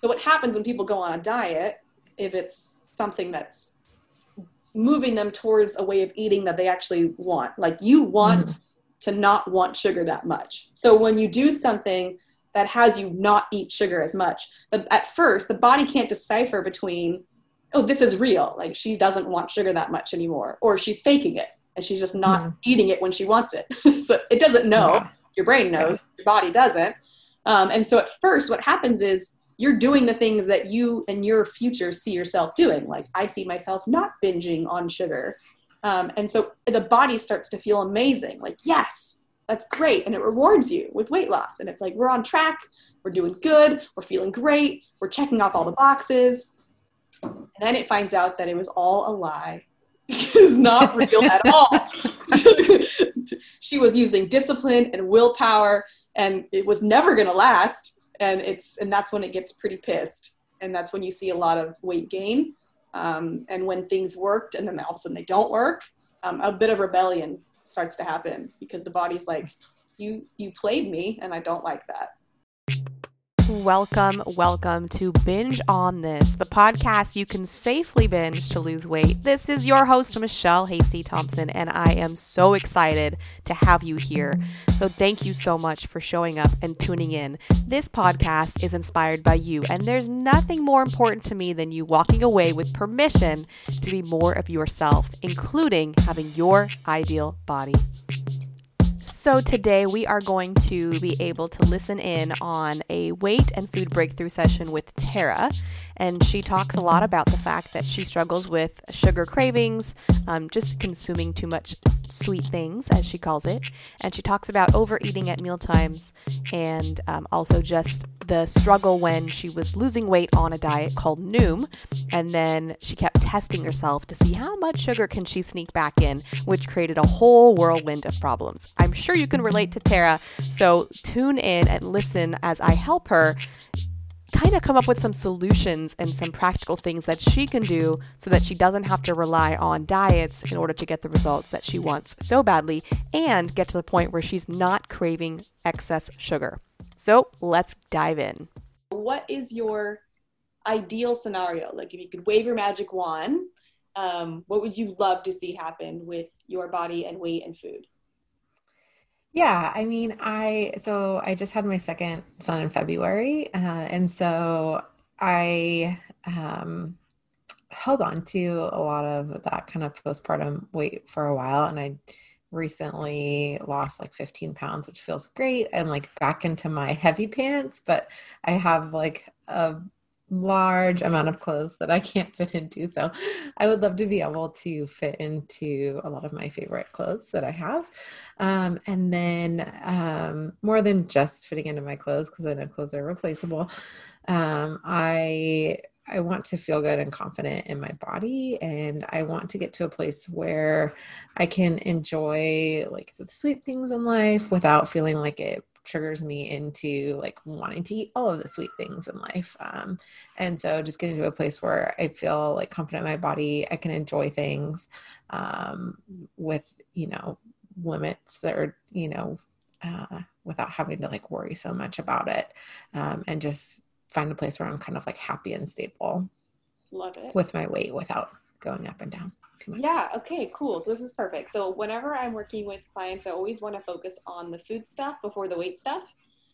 So what happens when people go on a diet, if it's something that's moving them towards a way of eating that they actually want, like you want mm. to not want sugar that much. So when you do something that has you not eat sugar as much, but at first the body can't decipher between, oh, this is real, like she doesn't want sugar that much anymore, or she's faking it and she's just not mm. eating it when she wants it. so it doesn't know. Yeah. Your brain knows, your body doesn't. Um, and so at first, what happens is you're doing the things that you and your future see yourself doing. Like I see myself not binging on sugar. Um, and so the body starts to feel amazing. Like, yes, that's great. And it rewards you with weight loss. And it's like, we're on track. We're doing good. We're feeling great. We're checking off all the boxes. And then it finds out that it was all a lie. it's not real at all. she was using discipline and willpower, and it was never going to last and it's and that's when it gets pretty pissed and that's when you see a lot of weight gain um, and when things worked and then all of a sudden they don't work um, a bit of rebellion starts to happen because the body's like you you played me and i don't like that Welcome, welcome to Binge on This, the podcast you can safely binge to lose weight. This is your host, Michelle Hasty Thompson, and I am so excited to have you here. So, thank you so much for showing up and tuning in. This podcast is inspired by you, and there's nothing more important to me than you walking away with permission to be more of yourself, including having your ideal body. So, today we are going to be able to listen in on a weight and food breakthrough session with Tara. And she talks a lot about the fact that she struggles with sugar cravings, um, just consuming too much sweet things, as she calls it. And she talks about overeating at mealtimes and um, also just the struggle when she was losing weight on a diet called Noom. And then she kept testing herself to see how much sugar can she sneak back in, which created a whole whirlwind of problems. I'm sure you can relate to Tara. So tune in and listen as I help her kind of come up with some solutions and some practical things that she can do so that she doesn't have to rely on diets in order to get the results that she wants so badly and get to the point where she's not craving excess sugar. So let's dive in. What is your ideal scenario? Like, if you could wave your magic wand, um, what would you love to see happen with your body and weight and food? Yeah, I mean, I so I just had my second son in February, uh, and so I um, held on to a lot of that kind of postpartum weight for a while, and I recently lost like 15 pounds, which feels great. and like back into my heavy pants, but I have like a large amount of clothes that I can't fit into. So I would love to be able to fit into a lot of my favorite clothes that I have. Um, and then um, more than just fitting into my clothes, because I know clothes are replaceable. Um, I I want to feel good and confident in my body and I want to get to a place where I can enjoy like the sweet things in life without feeling like it triggers me into like wanting to eat all of the sweet things in life. Um, and so just getting to a place where I feel like confident in my body, I can enjoy things um, with, you know, limits that are, you know, uh, without having to like worry so much about it um, and just find a place where I'm kind of like happy and stable. Love it. With my weight without going up and down. Yeah, okay, cool. So this is perfect. So whenever I'm working with clients, I always want to focus on the food stuff before the weight stuff.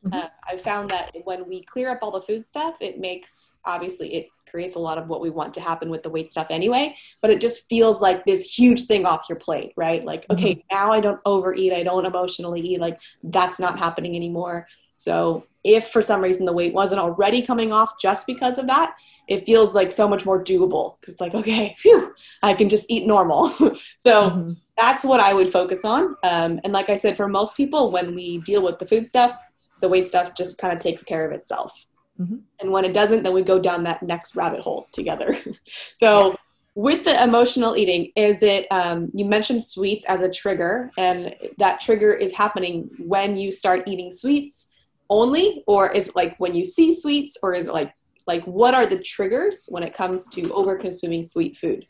Mm-hmm. Uh, I found that when we clear up all the food stuff, it makes obviously it creates a lot of what we want to happen with the weight stuff anyway. But it just feels like this huge thing off your plate, right? Like, mm-hmm. okay, now I don't overeat, I don't emotionally eat. Like that's not happening anymore. So if for some reason the weight wasn't already coming off just because of that, it feels like so much more doable because it's like okay phew i can just eat normal so mm-hmm. that's what i would focus on um, and like i said for most people when we deal with the food stuff the weight stuff just kind of takes care of itself mm-hmm. and when it doesn't then we go down that next rabbit hole together so yeah. with the emotional eating is it um, you mentioned sweets as a trigger and that trigger is happening when you start eating sweets only or is it like when you see sweets or is it like like what are the triggers when it comes to over consuming sweet food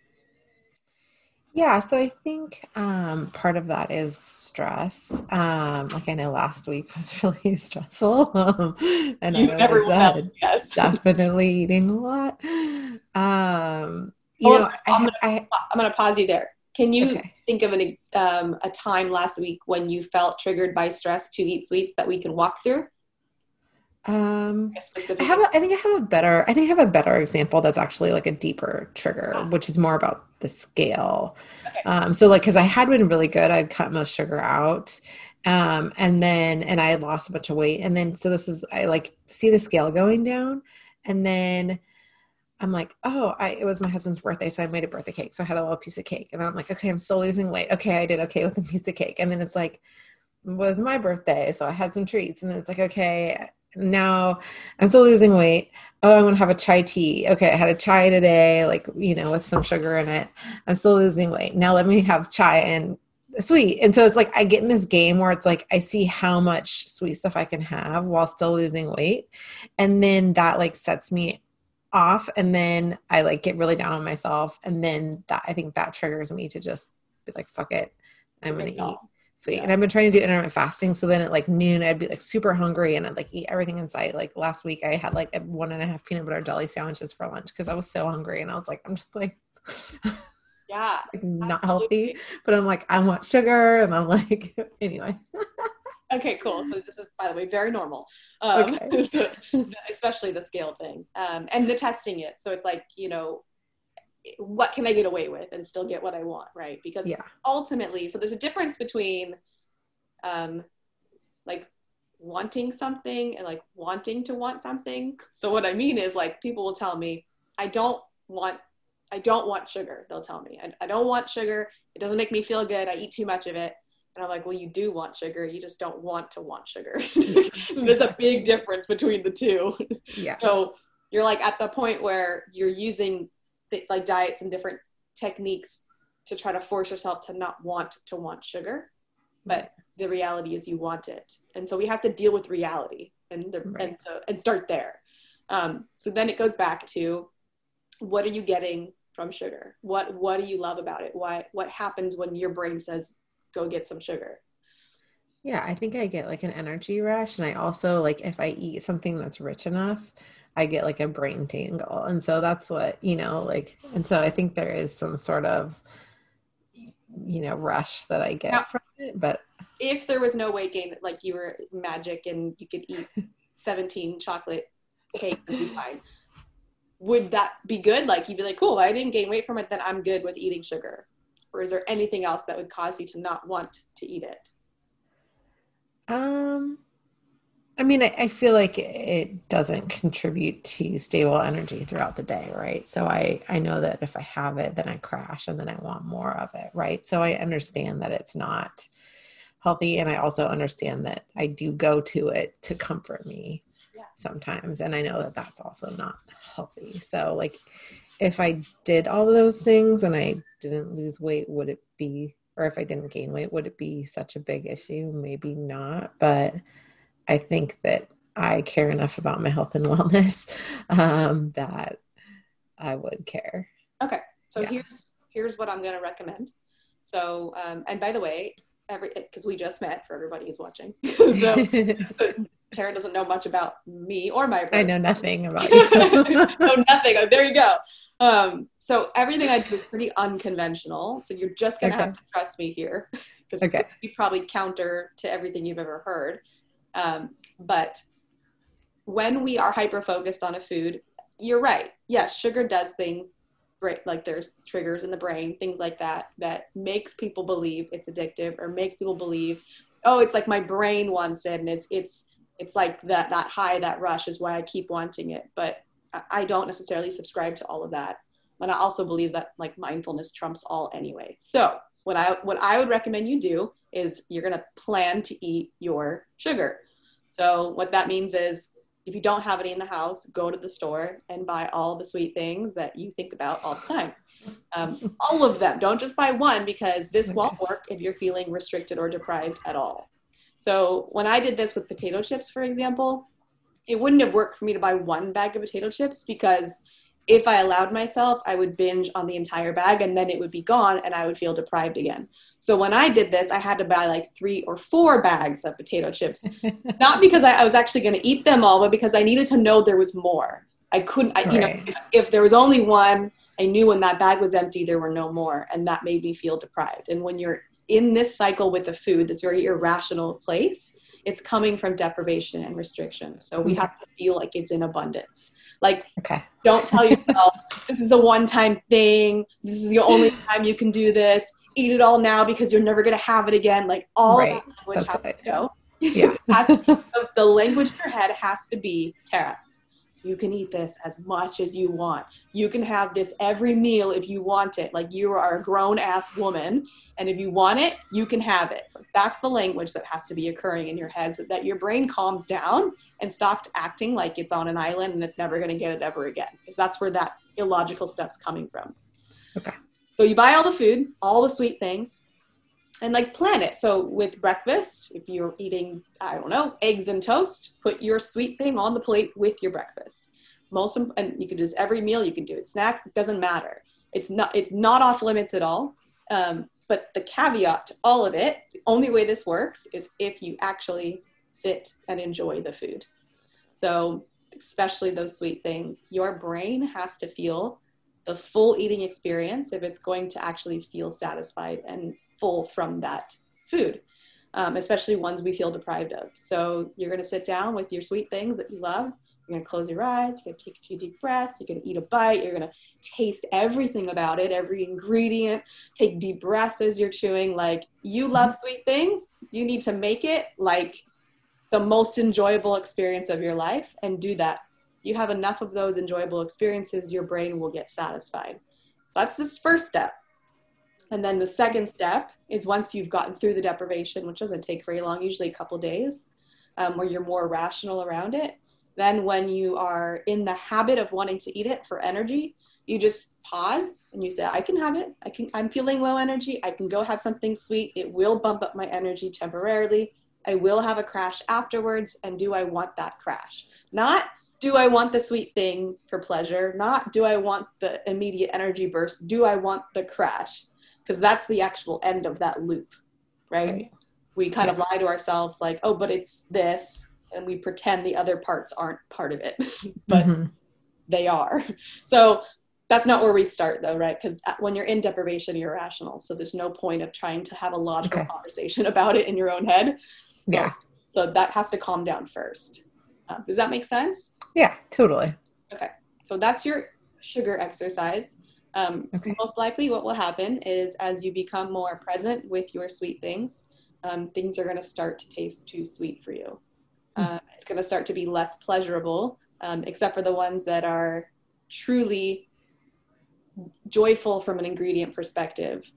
Yeah, so I think um, part of that is stress. Um, like I know last week was really stressful, um, and You- I was uh, yes. definitely eating a lot. Um, you Hold know, on, I, I'm I, I'm going to pause you there. Can you okay. think of an ex- um, a time last week when you felt triggered by stress to eat sweets that we can walk through? Um, I have. A, I think I have a better. I think I have a better example that's actually like a deeper trigger, Ah. which is more about the scale. Okay. Um, so like, because I had been really good, I'd cut most sugar out, um, and then and I had lost a bunch of weight, and then so this is I like see the scale going down, and then I'm like, oh, I it was my husband's birthday, so I made a birthday cake, so I had a little piece of cake, and I'm like, okay, I'm still losing weight. Okay, I did okay with a piece of cake, and then it's like, was my birthday, so I had some treats, and then it's like, okay, now I'm still losing weight. Oh, I'm gonna have a chai tea. Okay, I had a chai today, like you know, with some sugar in it. I'm still losing weight. Now let me have chai and sweet. And so it's like I get in this game where it's like I see how much sweet stuff I can have while still losing weight. And then that like sets me off and then I like get really down on myself. And then that I think that triggers me to just be like, fuck it. I'm gonna eat. Sweet. Yeah. And I've been trying to do intermittent fasting. So then at like noon, I'd be like super hungry and I'd like eat everything in sight. Like last week, I had like a one and a half peanut butter jelly sandwiches for lunch because I was so hungry. And I was like, I'm just like, Yeah. not absolutely. healthy. But I'm like, I want sugar. And I'm like, anyway. Okay, cool. So this is, by the way, very normal. Um, Okay. so- especially the scale thing um, and the testing it. So it's like, you know, what can I get away with and still get what I want, right? Because Yeah. ultimately, so there's a difference between um, like wanting something and like wanting to want something. So what I mean is like people will tell me, I don't want, I don't want sugar. They'll tell me, I, I don't want sugar. It doesn't make me feel good. I eat too much of it. And I'm like, well, you do want sugar. You just don't want to want sugar. There's a big difference between the two. Yeah. So you're like at the point where you're using like diets and different techniques to try to force yourself to not want to want sugar, but the reality is you want it, and so we have to deal with reality and the, and so and start there. Um, so then it goes back to what are you getting from sugar? What what do you love about it? What what happens when your brain says go get some sugar? Yeah, I think I get like an energy rush. And I also like if I eat something that's rich enough, I get like a brain tingle. And so that's what, you know, like, and so I think there is some sort of, you know, rush that I get Yeah. from it. But if there was no weight gain, like you were magic and you could eat 17 chocolate cake and be fine, would that be good? Like you'd be like, cool, I didn't gain weight from it, then I'm good with eating sugar. Or is there anything else that would cause you to not want to eat it? Um, I mean, I, I feel like it doesn't contribute to stable energy throughout the day, right? So I I know that if I have it, then I crash and then I want more of it, right? So I understand that it's not healthy, and I also understand that I do go to it to comfort me Yeah. sometimes, and I know that that's also not healthy. So like, if I did all of those things and I didn't lose weight, would it be or if I didn't gain weight, would it be such a big issue? Maybe not, but I think that I care enough about my health and wellness um, that I would care. Okay, so Yeah. here's here's what I'm going to recommend. So, um, and by the way, every because we just met for everybody who's watching, so Tara doesn't know much about me or my. I know nothing about you. no, nothing. Oh, there you go. Um, so everything I do is pretty unconventional. So you're just gonna have to trust me here because Okay. it's probably counter to everything you've ever heard. Um, but when we are hyper focused on a food, you're right. Yes, sugar does things. Like there's triggers in the brain, things like that, that makes people believe it's addictive, or makes people believe, oh, it's like my brain wants it, and it's it's it's like that that high, that rush is why I keep wanting it. But I- I don't necessarily subscribe to all of that. And I also believe that like mindfulness trumps all anyway. So what I what I would recommend you do is you're gonna plan to eat your sugar. So what that means is if you don't have any in the house, go to the store and buy all the sweet things that you think about all the time. Um, all of them. Don't just buy one because this won't work if you're feeling restricted or deprived at all. So when I did this with potato chips, for example, it wouldn't have worked for me to buy one bag of potato chips because if I allowed myself, I would binge on the entire bag and then it would be gone and I would feel deprived again. So when I did this, I had to buy like three or four bags of potato chips, not because I, I was actually going to eat them all, but because I needed to know there was more. I couldn't, I, you know, if, if there was only one, I knew when that bag was empty, there were no more. And that made me feel deprived. And when you're in this cycle with the food, this very irrational place, it's coming from deprivation and restriction. So we mm-hmm. have to feel like it's in abundance. Like, okay. don't tell yourself this is a one time thing. This is the only time you can do this. Eat it all now because you're never going to have it again. Like, all right. that language That's has right. to go. Yeah. to, the language in your head has to be Tara, you can eat this as much as you want. You can have this every meal if you want it. Like you are a grown ass woman, and if you want it, you can have it. So that's the language that has to be occurring in your head so that your brain calms down and stops acting like it's on an island and it's never going to get it ever again. Because that's where that illogical stuff's coming from. Okay. So you buy all the food, all the sweet things, and like plan it. So with breakfast, if you're eating, I don't know, eggs and toast, put your sweet thing on the plate with your breakfast. Most and you can do this every meal. You can do it snacks. It doesn't matter. It's not it's not off limits at all. Um, but the caveat to all of it, the only way this works is if you actually sit and enjoy the food. So especially those sweet things, your brain has to feel the full eating experience if it's going to actually feel satisfied and full from that food, um, especially ones we feel deprived of. So you're going to sit down with your sweet things that you love. You're going to close your eyes. You're going to take a few deep breaths. You're going to eat a bite. You're going to taste everything about it, every ingredient. Take deep breaths as you're chewing. Like you love mm-hmm. sweet things. You need to make it like the most enjoyable experience of your life and do that. You have enough of those enjoyable experiences, your brain will get satisfied. That's this first step. And then the second step is once you've gotten through the deprivation, which doesn't take very long, usually a couple days, um, where you're more rational around it. Then, when you are in the habit of wanting to eat it for energy, you just pause and you say, "I can have it. I can. I'm feeling low energy. I can go have something sweet. It will bump up my energy temporarily. I will have a crash afterwards. And do I want that crash? Not do I want the sweet thing for pleasure? Not do I want the immediate energy burst? Do I want the crash? Because that's the actual end of that loop, right? right. We kind yeah. of lie to ourselves like, oh, but it's this, and we pretend the other parts aren't part of it, but mm-hmm. they are. So that's not where we start though, right? Because when you're in deprivation, you're rational. So there's no point of trying to have a logical okay. conversation about it in your own head. Yeah. So, so that has to calm down first. Uh, does that make sense? Yeah, totally. Okay. So that's your sugar exercise. Um, okay. Most likely, what will happen is as you become more present with your sweet things, um, things are going to start to taste too sweet for you. Hmm. Uh, it's going to start to be less pleasurable, um, except for the ones that are truly joyful from an ingredient perspective.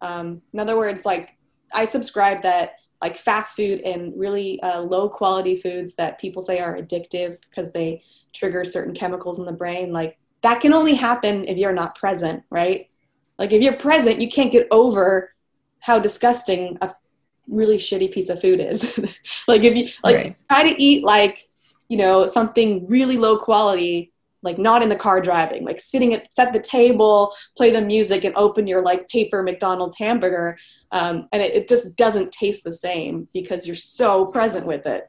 Um, in other words, like I subscribe that like fast food and really uh, low quality foods that people say are addictive because they trigger certain chemicals in the brain, like that can only happen if you're not present, right? Like if you're present, you can't get over how disgusting a really shitty piece of food is. like if you like right. try to eat like, you know, something really low quality, like not in the car driving, like sitting at set the table, play the music and open your like paper McDonald's hamburger. Um, and it, it just doesn't taste the same because you're so present with it.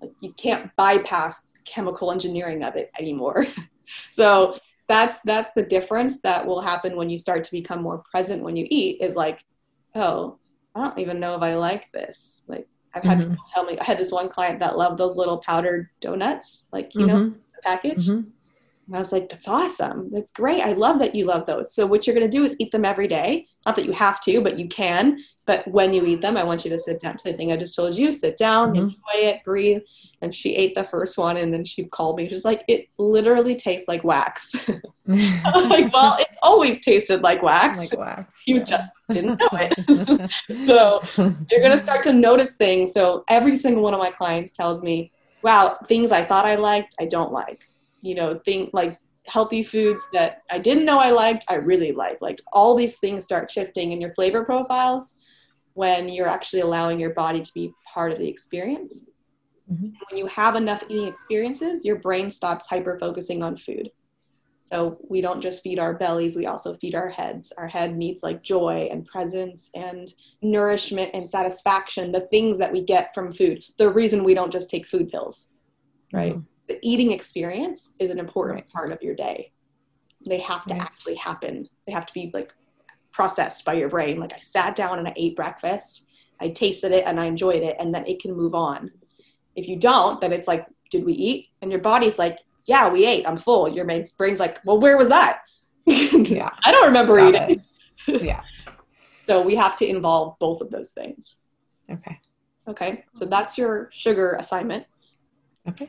Like you can't bypass chemical engineering of it anymore. so that's that's the difference that will happen when you start to become more present when you eat is like oh i don't even know if i like this like i've had mm-hmm. people tell me i had this one client that loved those little powdered donuts like you mm-hmm. know the package mm-hmm. And I was like, that's awesome. That's great. I love that you love those. So, what you're going to do is eat them every day. Not that you have to, but you can. But when you eat them, I want you to sit down to the thing I just told you sit down, mm-hmm. enjoy it, breathe. And she ate the first one and then she called me. She's like, it literally tastes like wax. I'm like, well, it's always tasted like wax. Like wax. You yeah. just didn't know it. so, you're going to start to notice things. So, every single one of my clients tells me, wow, things I thought I liked, I don't like you know, think like healthy foods that I didn't know I liked, I really like. Like all these things start shifting in your flavor profiles when you're actually allowing your body to be part of the experience. Mm-hmm. When you have enough eating experiences, your brain stops hyper focusing on food. So we don't just feed our bellies, we also feed our heads. Our head needs like joy and presence and nourishment and satisfaction, the things that we get from food. The reason we don't just take food pills, right? Mm-hmm. The eating experience is an important right. part of your day. They have to right. actually happen. They have to be like processed by your brain. Like I sat down and I ate breakfast, I tasted it and I enjoyed it, and then it can move on. If you don't, then it's like, did we eat? And your body's like, yeah, we ate. I'm full. Your brain's like, well, where was that? yeah. I don't remember Got eating. yeah. so we have to involve both of those things. Okay. Okay. So that's your sugar assignment. Okay.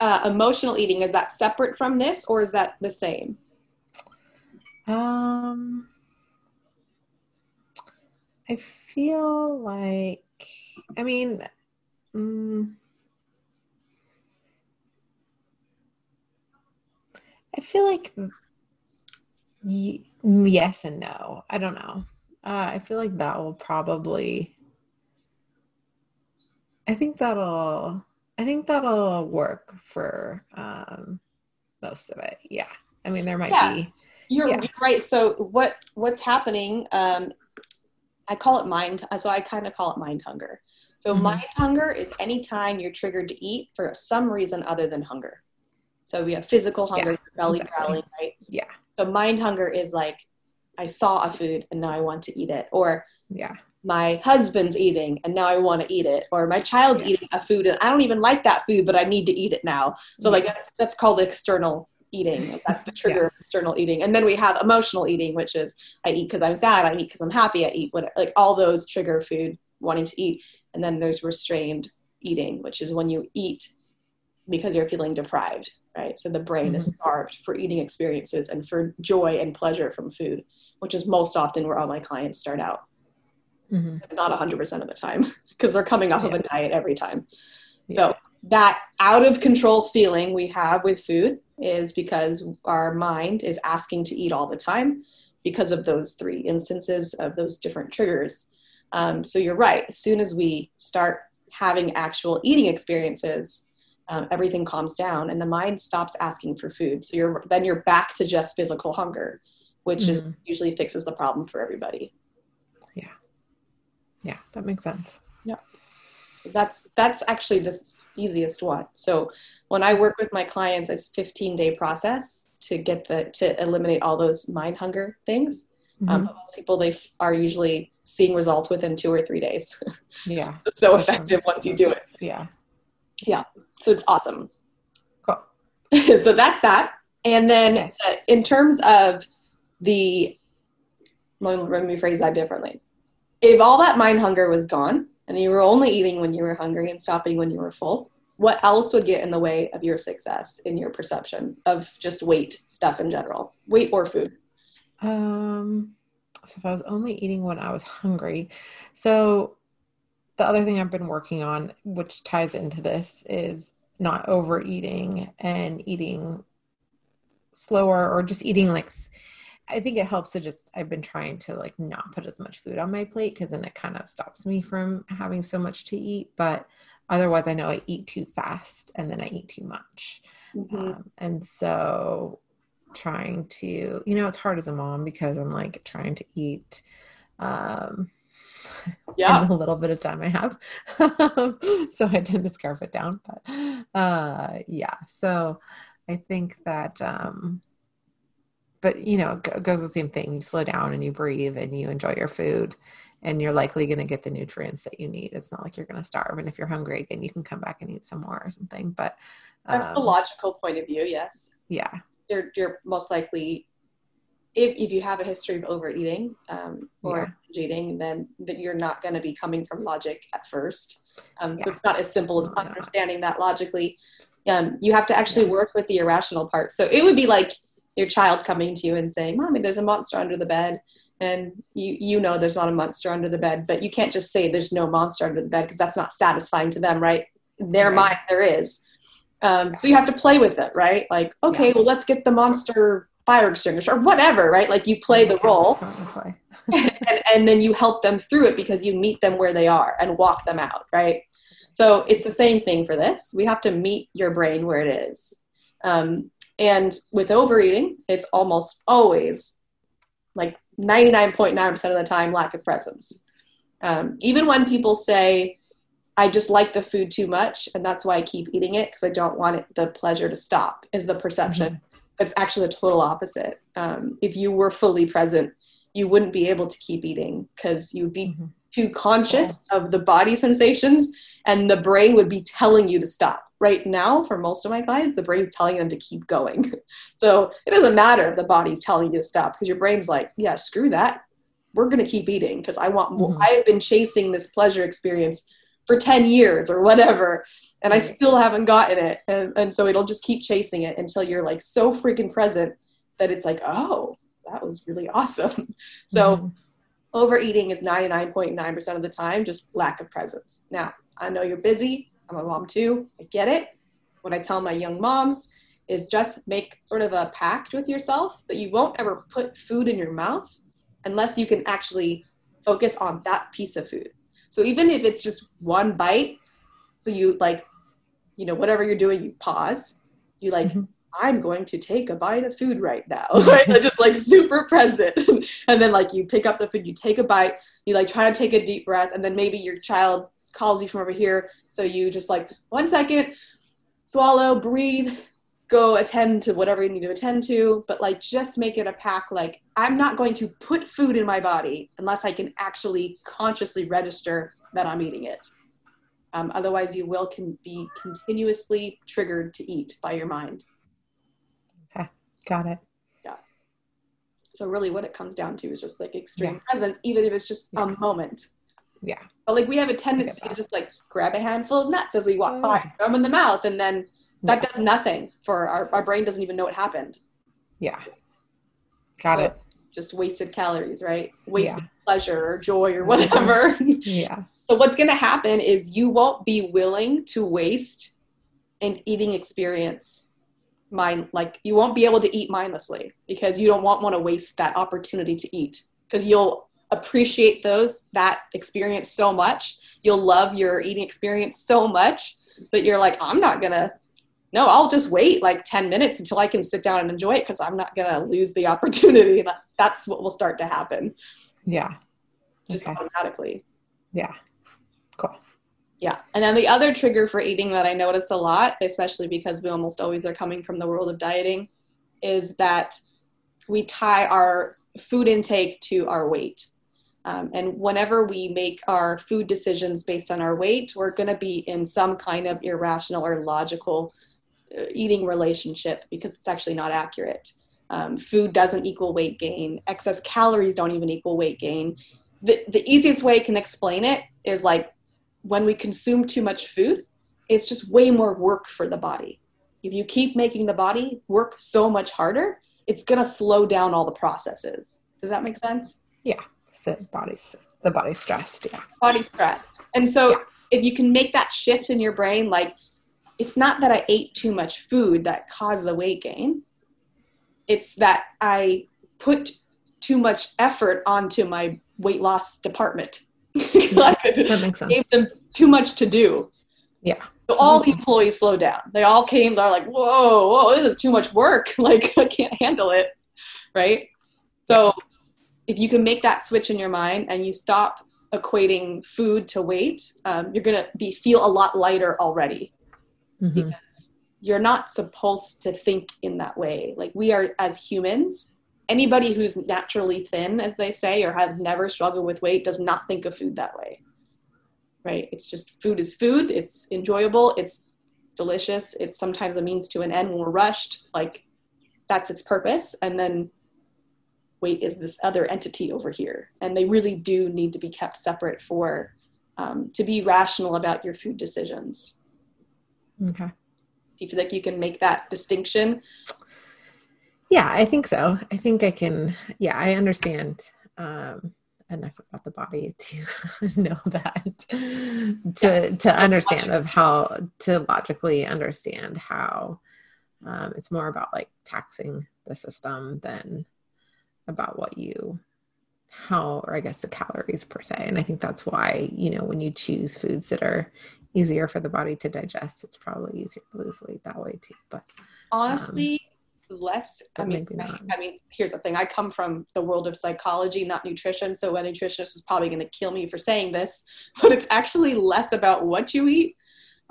Uh, emotional eating is that separate from this or is that the same? Um, I feel like, I mean, um, I feel like y- yes and no. I don't know. Uh, I feel like that will probably. I think that'll. I think that'll work for um, most of it. Yeah. I mean, there might yeah. be. You're, yeah. you're, right. So what what's happening? Um, I call it mind. So I kind of call it mind hunger. So mm-hmm. mind hunger is anytime you're triggered to eat for some reason other than hunger. So we have physical hunger, yeah, belly exactly. growling, right? Yeah. So mind hunger is like, I saw a food and now I want to eat it. Or yeah, my husband's eating and now I want to eat it. Or my child's yeah. eating a food and I don't even like that food, but I need to eat it now. So yeah. like that's that's called external eating. Like that's the trigger yeah. of external eating. And then we have emotional eating, which is I eat because I'm sad, I eat because I'm happy, I eat what like all those trigger food wanting to eat. And then there's restrained eating, which is when you eat because you're feeling deprived right? So the brain mm-hmm. is starved for eating experiences and for joy and pleasure from food, which is most often where all my clients start out. Mm-hmm. Not 100% of the time because they're coming off yeah. of a diet every time. Yeah. So that out of control feeling we have with food is because our mind is asking to eat all the time because of those three instances of those different triggers. Um, so you're right. As soon as we start having actual eating experiences, um, everything calms down and the mind stops asking for food. So you're then you're back to just physical hunger, which mm-hmm. is usually fixes the problem for everybody. Yeah. Yeah, that makes sense. Yeah. So that's that's actually the easiest one. So when I work with my clients, it's 15 day process to get the to eliminate all those mind hunger things. Um, mm-hmm. Um, most people they f- are usually seeing results within two or three days. Yeah. so effective once you do it. Yeah. Yeah. So it's awesome. Cool. so that's that. And then okay. uh, in terms of the, let me phrase that differently. If all that mind hunger was gone and you were only eating when you were hungry and stopping when you were full, what else would get in the way of your success in your perception of just weight stuff in general, weight or food? Um, so if I was only eating when I was hungry, so the other thing I've been working on, which ties into this, is not overeating and eating slower or just eating like I think it helps to just I've been trying to like not put as much food on my plate because then it kind of stops me from having so much to eat. But otherwise, I know I eat too fast and then I eat too much. Mm-hmm. Um, and so trying to, you know, it's hard as a mom because I'm like trying to eat um yeah in the little bit of time i have so i tend to scarf it down but uh yeah so i think that um but you know it goes the same thing you slow down and you breathe and you enjoy your food and you're likely going to get the nutrients that you need it's not like you're going to starve and if you're hungry again you can come back and eat some more or something but um, that's the um, logical point of view yes yeah you're, you're most likely if, if you have a history of overeating um, or yeah. eating, then that you're not going to be coming from logic at first. Um, yeah. So it's not as simple as understanding that logically. Um, you have to actually yeah. work with the irrational part. So it would be like your child coming to you and saying, "Mommy, there's a monster under the bed," and you you know there's not a monster under the bed, but you can't just say there's no monster under the bed because that's not satisfying to them, right? In their right. mind, there is. Um, so you have to play with it, right? Like, okay, well, let's get the monster fire extinguisher or whatever, right? Like you play the role and, and then you help them through it because you meet them where they are and walk them out, right? So it's the same thing for this. We have to meet your brain where it is. Um, And with overeating, it's almost always like 99.9% of the time lack of presence. Um, even when people say, I just like the food too much, and that's why I keep eating it because I don't want it, the pleasure to stop, is the perception. Mm-hmm. It's actually the total opposite. Um, if you were fully present, you wouldn't be able to keep eating because you'd be mm-hmm. too conscious yeah. of the body sensations, and the brain would be telling you to stop. Right now, for most of my clients, the brain's telling them to keep going. so it doesn't matter if the body's telling you to stop because your brain's like, yeah, screw that. We're going to keep eating because I want more. Mm-hmm. I have been chasing this pleasure experience for 10 years or whatever and i still haven't gotten it and, and so it'll just keep chasing it until you're like so freaking present that it's like oh that was really awesome so mm-hmm. overeating is 99.9% of the time just lack of presence now i know you're busy i'm a mom too i get it what i tell my young moms is just make sort of a pact with yourself that you won't ever put food in your mouth unless you can actually focus on that piece of food so even if it's just one bite, so you like, you know, whatever you're doing, you pause. You like, mm-hmm. I'm going to take a bite of food right now. Right? just like super present. and then like you pick up the food, you take a bite, you like try to take a deep breath, and then maybe your child calls you from over here. So you just like one second, swallow, breathe, go attend to whatever you need to attend to, but like just make it a pack. Like, I'm not going to put food in my body unless I can actually consciously register that I'm eating it. Um, otherwise, you will can be continuously triggered to eat by your mind. Okay, got it. Yeah. So really, what it comes down to is just like extreme yeah. presence, even if it's just yeah. a moment. Yeah. But like we have a tendency to just like grab a handful of nuts as we walk by, throw them in the mouth, and then that does nothing for our, our brain doesn't even know what happened. Yeah. Got so it. just wasted calories right? Wasted yeah. pleasure or joy or whatever. Yeah. So what's going to happen is you won't be willing to waste an eating experience mind like you won't be able to eat mindlessly because you don't want want to waste that opportunity to eat because you'll appreciate those that experience so much you'll love your eating experience so much that you're like i'm not gonna no, I'll just wait like 10 minutes until I can sit down and enjoy it because I'm not going to lose the opportunity. That's what will start to happen. Yeah. Just okay. automatically. Yeah. Cool. Yeah. And then the other trigger for eating that I notice a lot, especially because we almost always are coming from the world of dieting, is that we tie our food intake to our weight. Um, and whenever we make our food decisions based on our weight, we're going to be in some kind of irrational or logical uh, eating relationship because it's actually not accurate. Um, food doesn't equal weight gain. Excess calories don't even equal weight gain. The, the easiest way I can explain it is like when we consume too much food, it's just way more work for the body. If you keep making the body work so much harder, it's going to slow down all the processes. Does that make sense? Yeah. The body's the body's stressed. Yeah. Body's stressed. And so yeah. if you can make that shift in your brain, like it's not that I ate too much food that caused the weight gain. It's that I put too much effort onto my weight loss department. that makes sense. Gave them too much to do. Yeah. So all the employees slowed down. They all came, they're like, whoa, whoa, this is too much work. Like, I can't handle it. Right. So if you can make that switch in your mind and you stop equating food to weight, um, you're going to be feel a lot lighter already mm-hmm. because you're not supposed to think in that way. Like we are as humans, anybody who's naturally thin, as they say, or has never struggled with weight does not think of food that way. Right? It's just food is food. It's enjoyable. It's delicious. It's sometimes a means to an end when we're rushed. Like that's its purpose. And then weight is this other entity over here. And they really do need to be kept separate for um, to be rational about your food decisions. Okay. Do you feel like you can make that distinction? Yeah, I think so. I think I can. Yeah, I understand um, enough about the body to know that to yeah. to understand of how to logically understand how um, it's more about like taxing the system than about what you how or i guess the calories per se. And i think that's why you know when you choose foods that are easier for the body to digest it's probably easier to lose weight that way too. But honestly um, less i mean. I, I mean here's the thing. I come from the world of psychology not nutrition. So a nutritionist is probably going to kill me for saying this but it's actually less about what you eat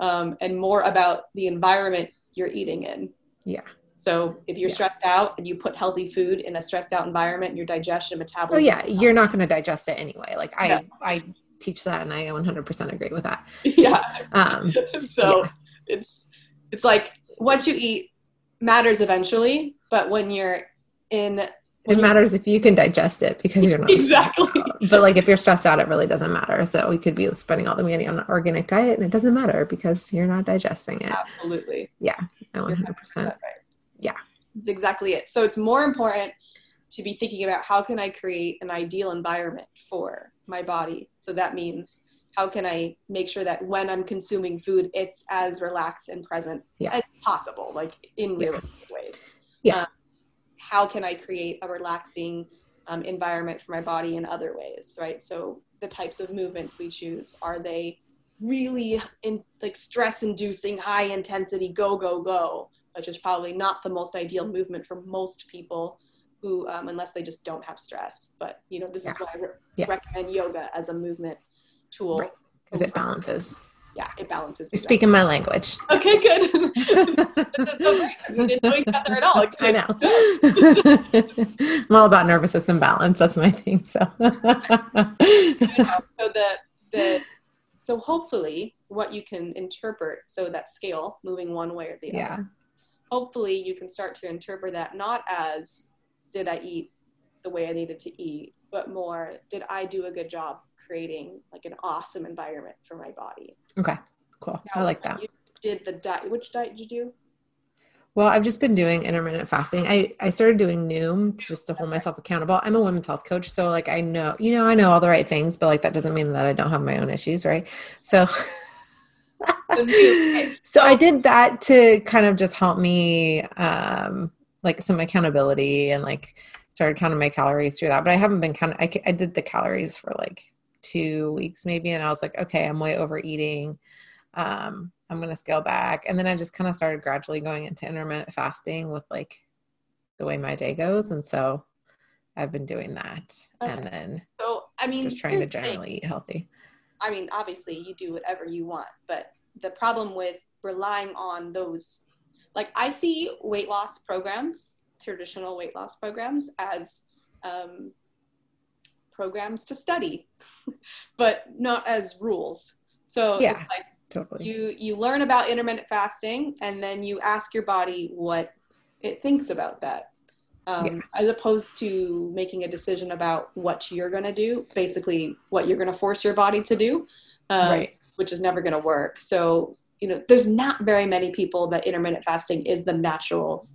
um, and more about the environment you're eating in. Yeah. So if you're Yeah. stressed out and you put healthy food in a stressed out environment your digestion metabolism. Oh yeah, you're not going to digest it anyway. Like I Yeah. I teach that and I 100% agree with that. yeah Um so Yeah. it's it's like what you eat matters eventually but when you're in it you're- matters if you can digest it because you're not Exactly. But like if you're stressed out, it really doesn't matter. So we could be spending all the money on an organic diet and it doesn't matter because you're not digesting it. absolutely Yeah, I 100%. right. Yeah. It's exactly it. So it's more important to be thinking about how can I create an ideal environment for my body. So that means how can I make sure that when I'm consuming food, it's as relaxed and present Yeah. as possible, like in Yeah. ways. Yeah. Um, how can I create a relaxing um, environment for my body in other ways, right? So the types of movements we choose are they really in like stress inducing high intensity go go go which is probably not the most ideal movement for most people who um, unless they just don't have stress but you know this is why i re- Yeah. recommend yoga as a movement tool Right. Because it balances. yeah it balances You're speaking my language. okay good this is so great because we didn't know each other at all I know. I'm all about nervous system balance. That's my thing. So so the the so hopefully what you can interpret so that scale moving one way or the other yeah. Hopefully you can start to interpret that not as did I eat the way I needed to eat, but more did I do a good job creating like an awesome environment for my body. Okay. Cool. I like that. You did the diet. Which diet did you do? Well, I've just been doing intermittent fasting. I, I started doing Noom just to hold myself accountable. I'm a women's health coach, so like I know, you know, I know all the right things, but like that doesn't mean that I don't have my own issues, right? So The Noom, okay. So I did that to kind of just help me um like some accountability and like started counting my calories through that. But I haven't been counting I, I did the calories for like 2 weeks maybe and I was like, okay, I'm way overeating. Um I'm going to scale back. And then I just kind of started gradually going into intermittent fasting with like the way my day goes and so I've been doing that and then So I mean, just trying to generally eat healthy. I mean, obviously you do whatever you want, but the problem with relying on those, like I see weight loss programs, traditional weight loss programs, as um, programs to study, but not as rules. So Yeah. like Totally. you you learn about intermittent fasting, and then you ask your body what it thinks about that. Um, Yeah. As opposed to making a decision about what you're going to do, basically what you're going to force your body to do, um, right. which is never going to work. So, you know, there's not very many people that intermittent fasting is the natural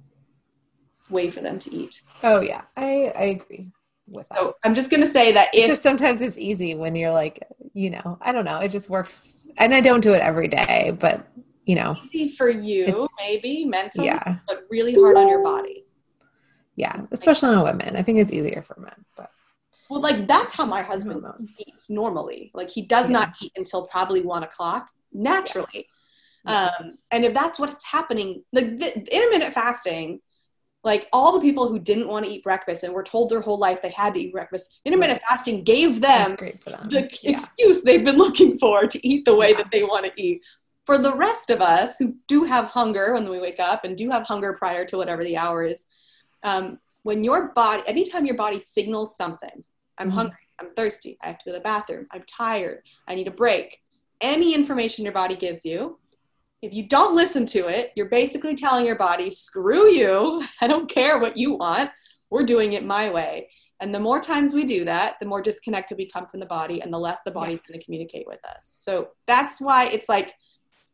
way for them to eat. Oh yeah. I I agree with that. So I'm just going to say that it's just sometimes it's easy when you're like, you know, I don't know, it just works. And I don't do it every day, but you know, easy for you, maybe mentally, yeah, but really hard on your body. Yeah, especially on women. I think it's easier for men, but Well, like that's how my husband eats normally. Like he does Yeah. not eat until probably one o'clock naturally. Yeah. Um, and if that's what's happening, like the, the intermittent fasting, like all the people who didn't want to eat breakfast and were told their whole life they had to eat breakfast, intermittent fasting gave them them. the yeah. excuse they've been looking for to eat the way Yeah. that they want to eat. For the rest of us who do have hunger when we wake up and do have hunger prior to whatever the hour is, um, when your body, anytime your body signals something, I'm Mhm. hungry, I'm thirsty, I have to go to the bathroom, I'm tired, I need a break, any information your body gives you, if you don't listen to it, you're basically telling your body, screw you, I don't care what you want, we're doing it my way. And the more times we do that, the more disconnected we come from the body and the less the body's going to communicate with us. So that's why it's like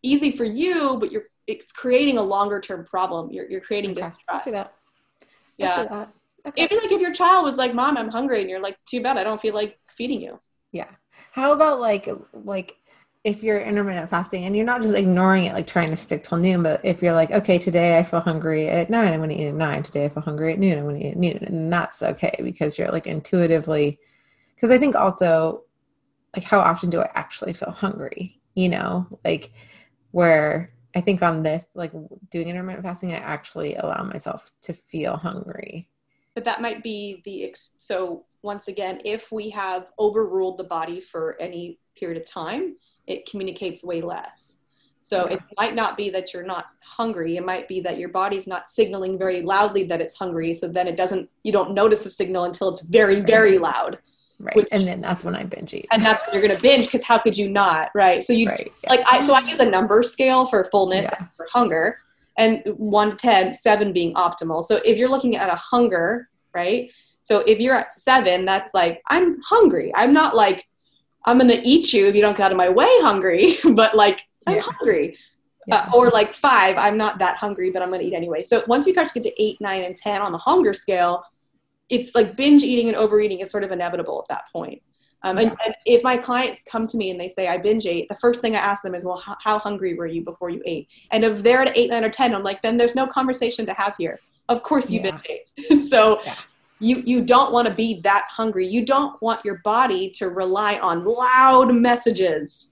easy for you, but you're it's creating a longer term problem. You're, you're creating Okay. Distrust. See that. I Yeah. Okay. It'd be like if your child was like, Mom, I'm hungry, and you're like, Too bad, I don't feel like feeding you. Yeah. How about like like if you're intermittent fasting and you're not just ignoring it, like trying to stick till noon, but if you're like, okay, today I feel hungry at nine, I'm going to eat at nine. Today I feel hungry at noon, I'm going to eat at noon, and that's okay because you're like intuitively. Because I think also, like, how often do I actually feel hungry? You know, like where I think on this, like doing intermittent fasting, I actually allow myself to feel hungry. But that might be the ex- so once again, if we have overruled the body for any period of time, it communicates way less. So yeah. it might not be that you're not hungry. It might be that your body's not signaling very loudly that it's hungry. So then it doesn't, you don't notice the signal until it's very, very loud. Right. Which, and then that's when I binge eat. And that's when you're going to binge because how could you not? Right. So you right, like, I, so I use a number scale for fullness yeah. and for hunger and one to ten, seven being optimal. So if you're looking at a hunger, right? So if you're at seven, that's like, I'm hungry. I'm not like, I'm going to eat you if you don't get out of my way hungry, but like, I'm yeah. hungry. Yeah. Uh, or like five, I'm not that hungry, but I'm going to eat anyway. So once you to get to eight, nine, and 10 on the hunger scale, it's like binge eating and overeating is sort of inevitable at that point. Um, and, and, if my clients come to me and they say I binge ate, the first thing I ask them is, well, how, how hungry were you before you ate? And if they're at eight, nine, or ten, I'm like, then there's no conversation to have here. Of course you yeah. binge ate. so yeah. you you don't want to be that hungry. You don't want your body to rely on loud messages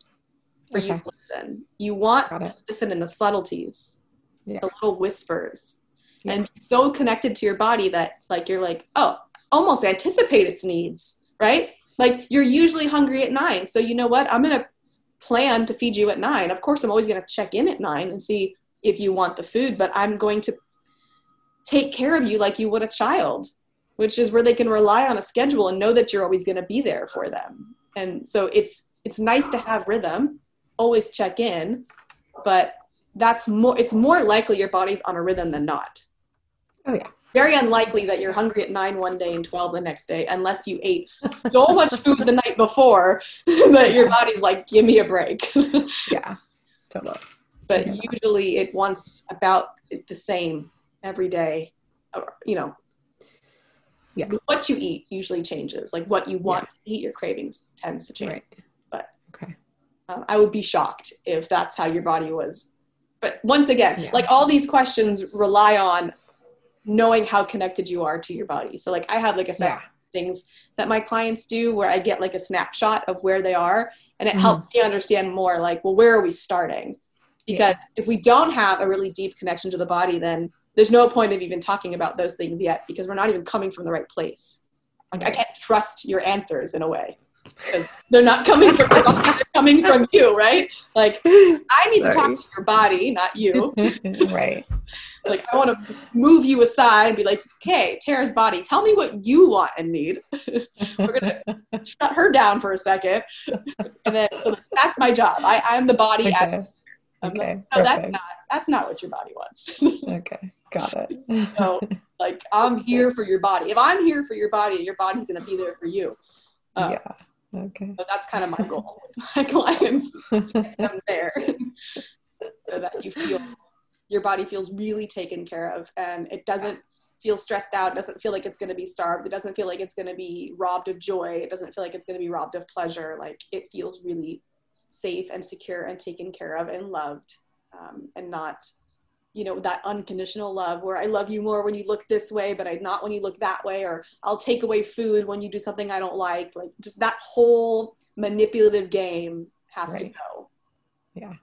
for okay. you to listen. You want to listen in the subtleties, yeah. the little whispers yeah. and so connected to your body that like you're like oh almost anticipate its needs right? Like you're usually hungry at nine so you know what? I'm gonna plan to feed you at nine. Of course i'm always gonna check in at nine and see if you want the food but i'm going to take care of you like you would a child which is where they can rely on a schedule and know that you're always going to be there for them. And so it's it's nice to have rhythm always check in but that's more it's more likely your body's on a rhythm than not Oh yeah. Very unlikely that you're hungry at nine one day and twelve the next day, unless you ate so much food the night before that your body's like, "Give me a break." yeah, totally. But yeah. usually, it wants about the same every day. You know, yeah. What you eat usually changes. Like what you want yeah. to eat, your cravings tends to change. Right. But okay, um, I would be shocked if that's how your body was. But once again, yeah. like all these questions rely on knowing how connected you are to your body. So like I have like assessment yeah. things that my clients do where I get like a snapshot of where they are and it mm-hmm. helps me understand more like, well, where are we starting? Because yeah. if we don't have a really deep connection to the body, then there's no point of even talking about those things yet because we're not even coming from the right place. Like I can't trust your answers in a way. They're not coming from they're coming from you, right? Like I need Sorry. to talk to your body, not you. right. Like I want to move you aside and be like, okay, Tara's body, tell me what you want and need. We're gonna shut her down for a second. And then so that's my job. I, I'm the body okay. At, okay. Like, no, that's not that's not what your body wants. okay. Got it. so like I'm here for your body. If I'm here for your body, your body's gonna be there for you. Um, yeah Okay. So that's kind of my goal with my clients. I'm there so that you feel your body feels really taken care of and it doesn't feel stressed out, it doesn't feel like it's going to be starved, it doesn't feel like it's going to be robbed of joy, it doesn't feel like it's going to be robbed of pleasure. Like it feels really safe and secure and taken care of and loved um, and not you know that unconditional love where i love you more when you look this way but i not when you look that way or i'll take away food when you do something i don't like. Like just that whole manipulative game has right. to go. Yeah.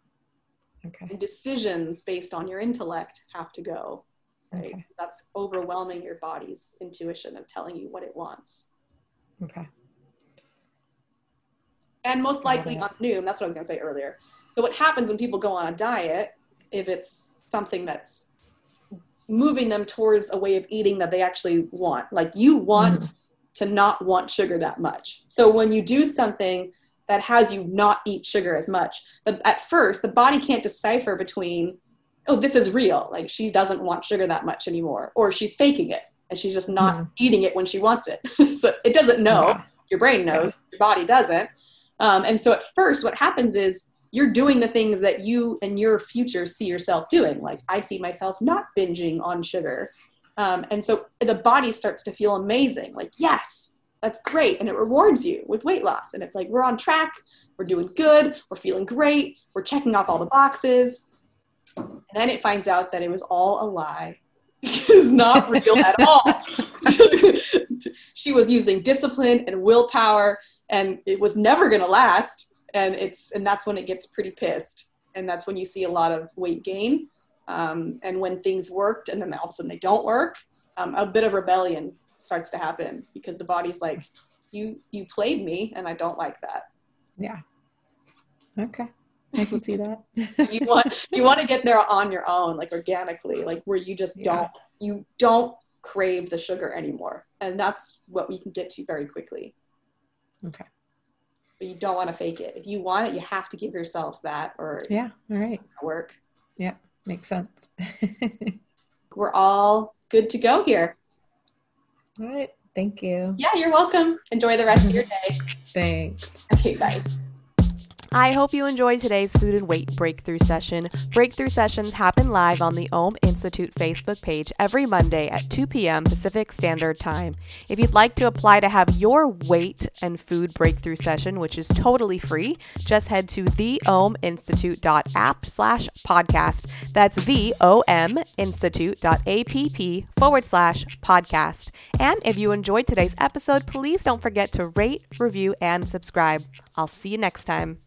Okay. And decisions based on your intellect have to go right? Okay. that's overwhelming your body's intuition of telling you what it wants. Okay. And most likely on noom that's what i was going to say earlier. So what happens when people go on a diet if it's something that's moving them towards a way of eating that they actually want. Like you want mm. to not want sugar that much. So when you do something that has you not eat sugar as much, but at first the body can't decipher between, oh, this is real. Like she doesn't want sugar that much anymore, or she's faking it and she's just not mm. eating it when she wants it. so it doesn't know. Yeah. Your brain knows, yeah. your body doesn't. Um, and so at first, what happens is you're doing the things that you and your future see yourself doing. Like I see myself not binging on sugar. Um, and so the body starts to feel amazing. Like, yes, that's great. And it rewards you with weight loss. And it's like, we're on track. We're doing good. We're feeling great. We're checking off all the boxes. And then it finds out that it was all a lie. it's not real at all. she was using discipline and willpower, and it was never going to last and it's and that's when it gets pretty pissed and that's when you see a lot of weight gain. Um, and when things worked and then all of a sudden they don't work, um, a bit of rebellion starts to happen because the body's like, you you played me and I don't like that. Yeah. Okay. I can see that. you want you want to get there on your own, like organically, like where you just don't you don't crave the sugar anymore. And that's what we can get to very quickly. Okay. But you don't want to fake it. If you want it, you have to give yourself that or yeah, all right. Work. Yeah, makes sense. We're all good to go here. All right. Thank you. Yeah, you're welcome. Enjoy the rest of your day. Thanks. Okay, bye. I hope you enjoyed today's food and weight breakthrough session. Breakthrough sessions happen live on the Om Institute Facebook page every Monday at 2 p.m. Pacific Standard Time. If you'd like to apply to have your weight and food breakthrough session, which is totally free, just head to theominstitute.app slash podcast. That's the O-M institute.app forward slash podcast. And if you enjoyed today's episode, please don't forget to rate, review, and subscribe. I'll see you next time.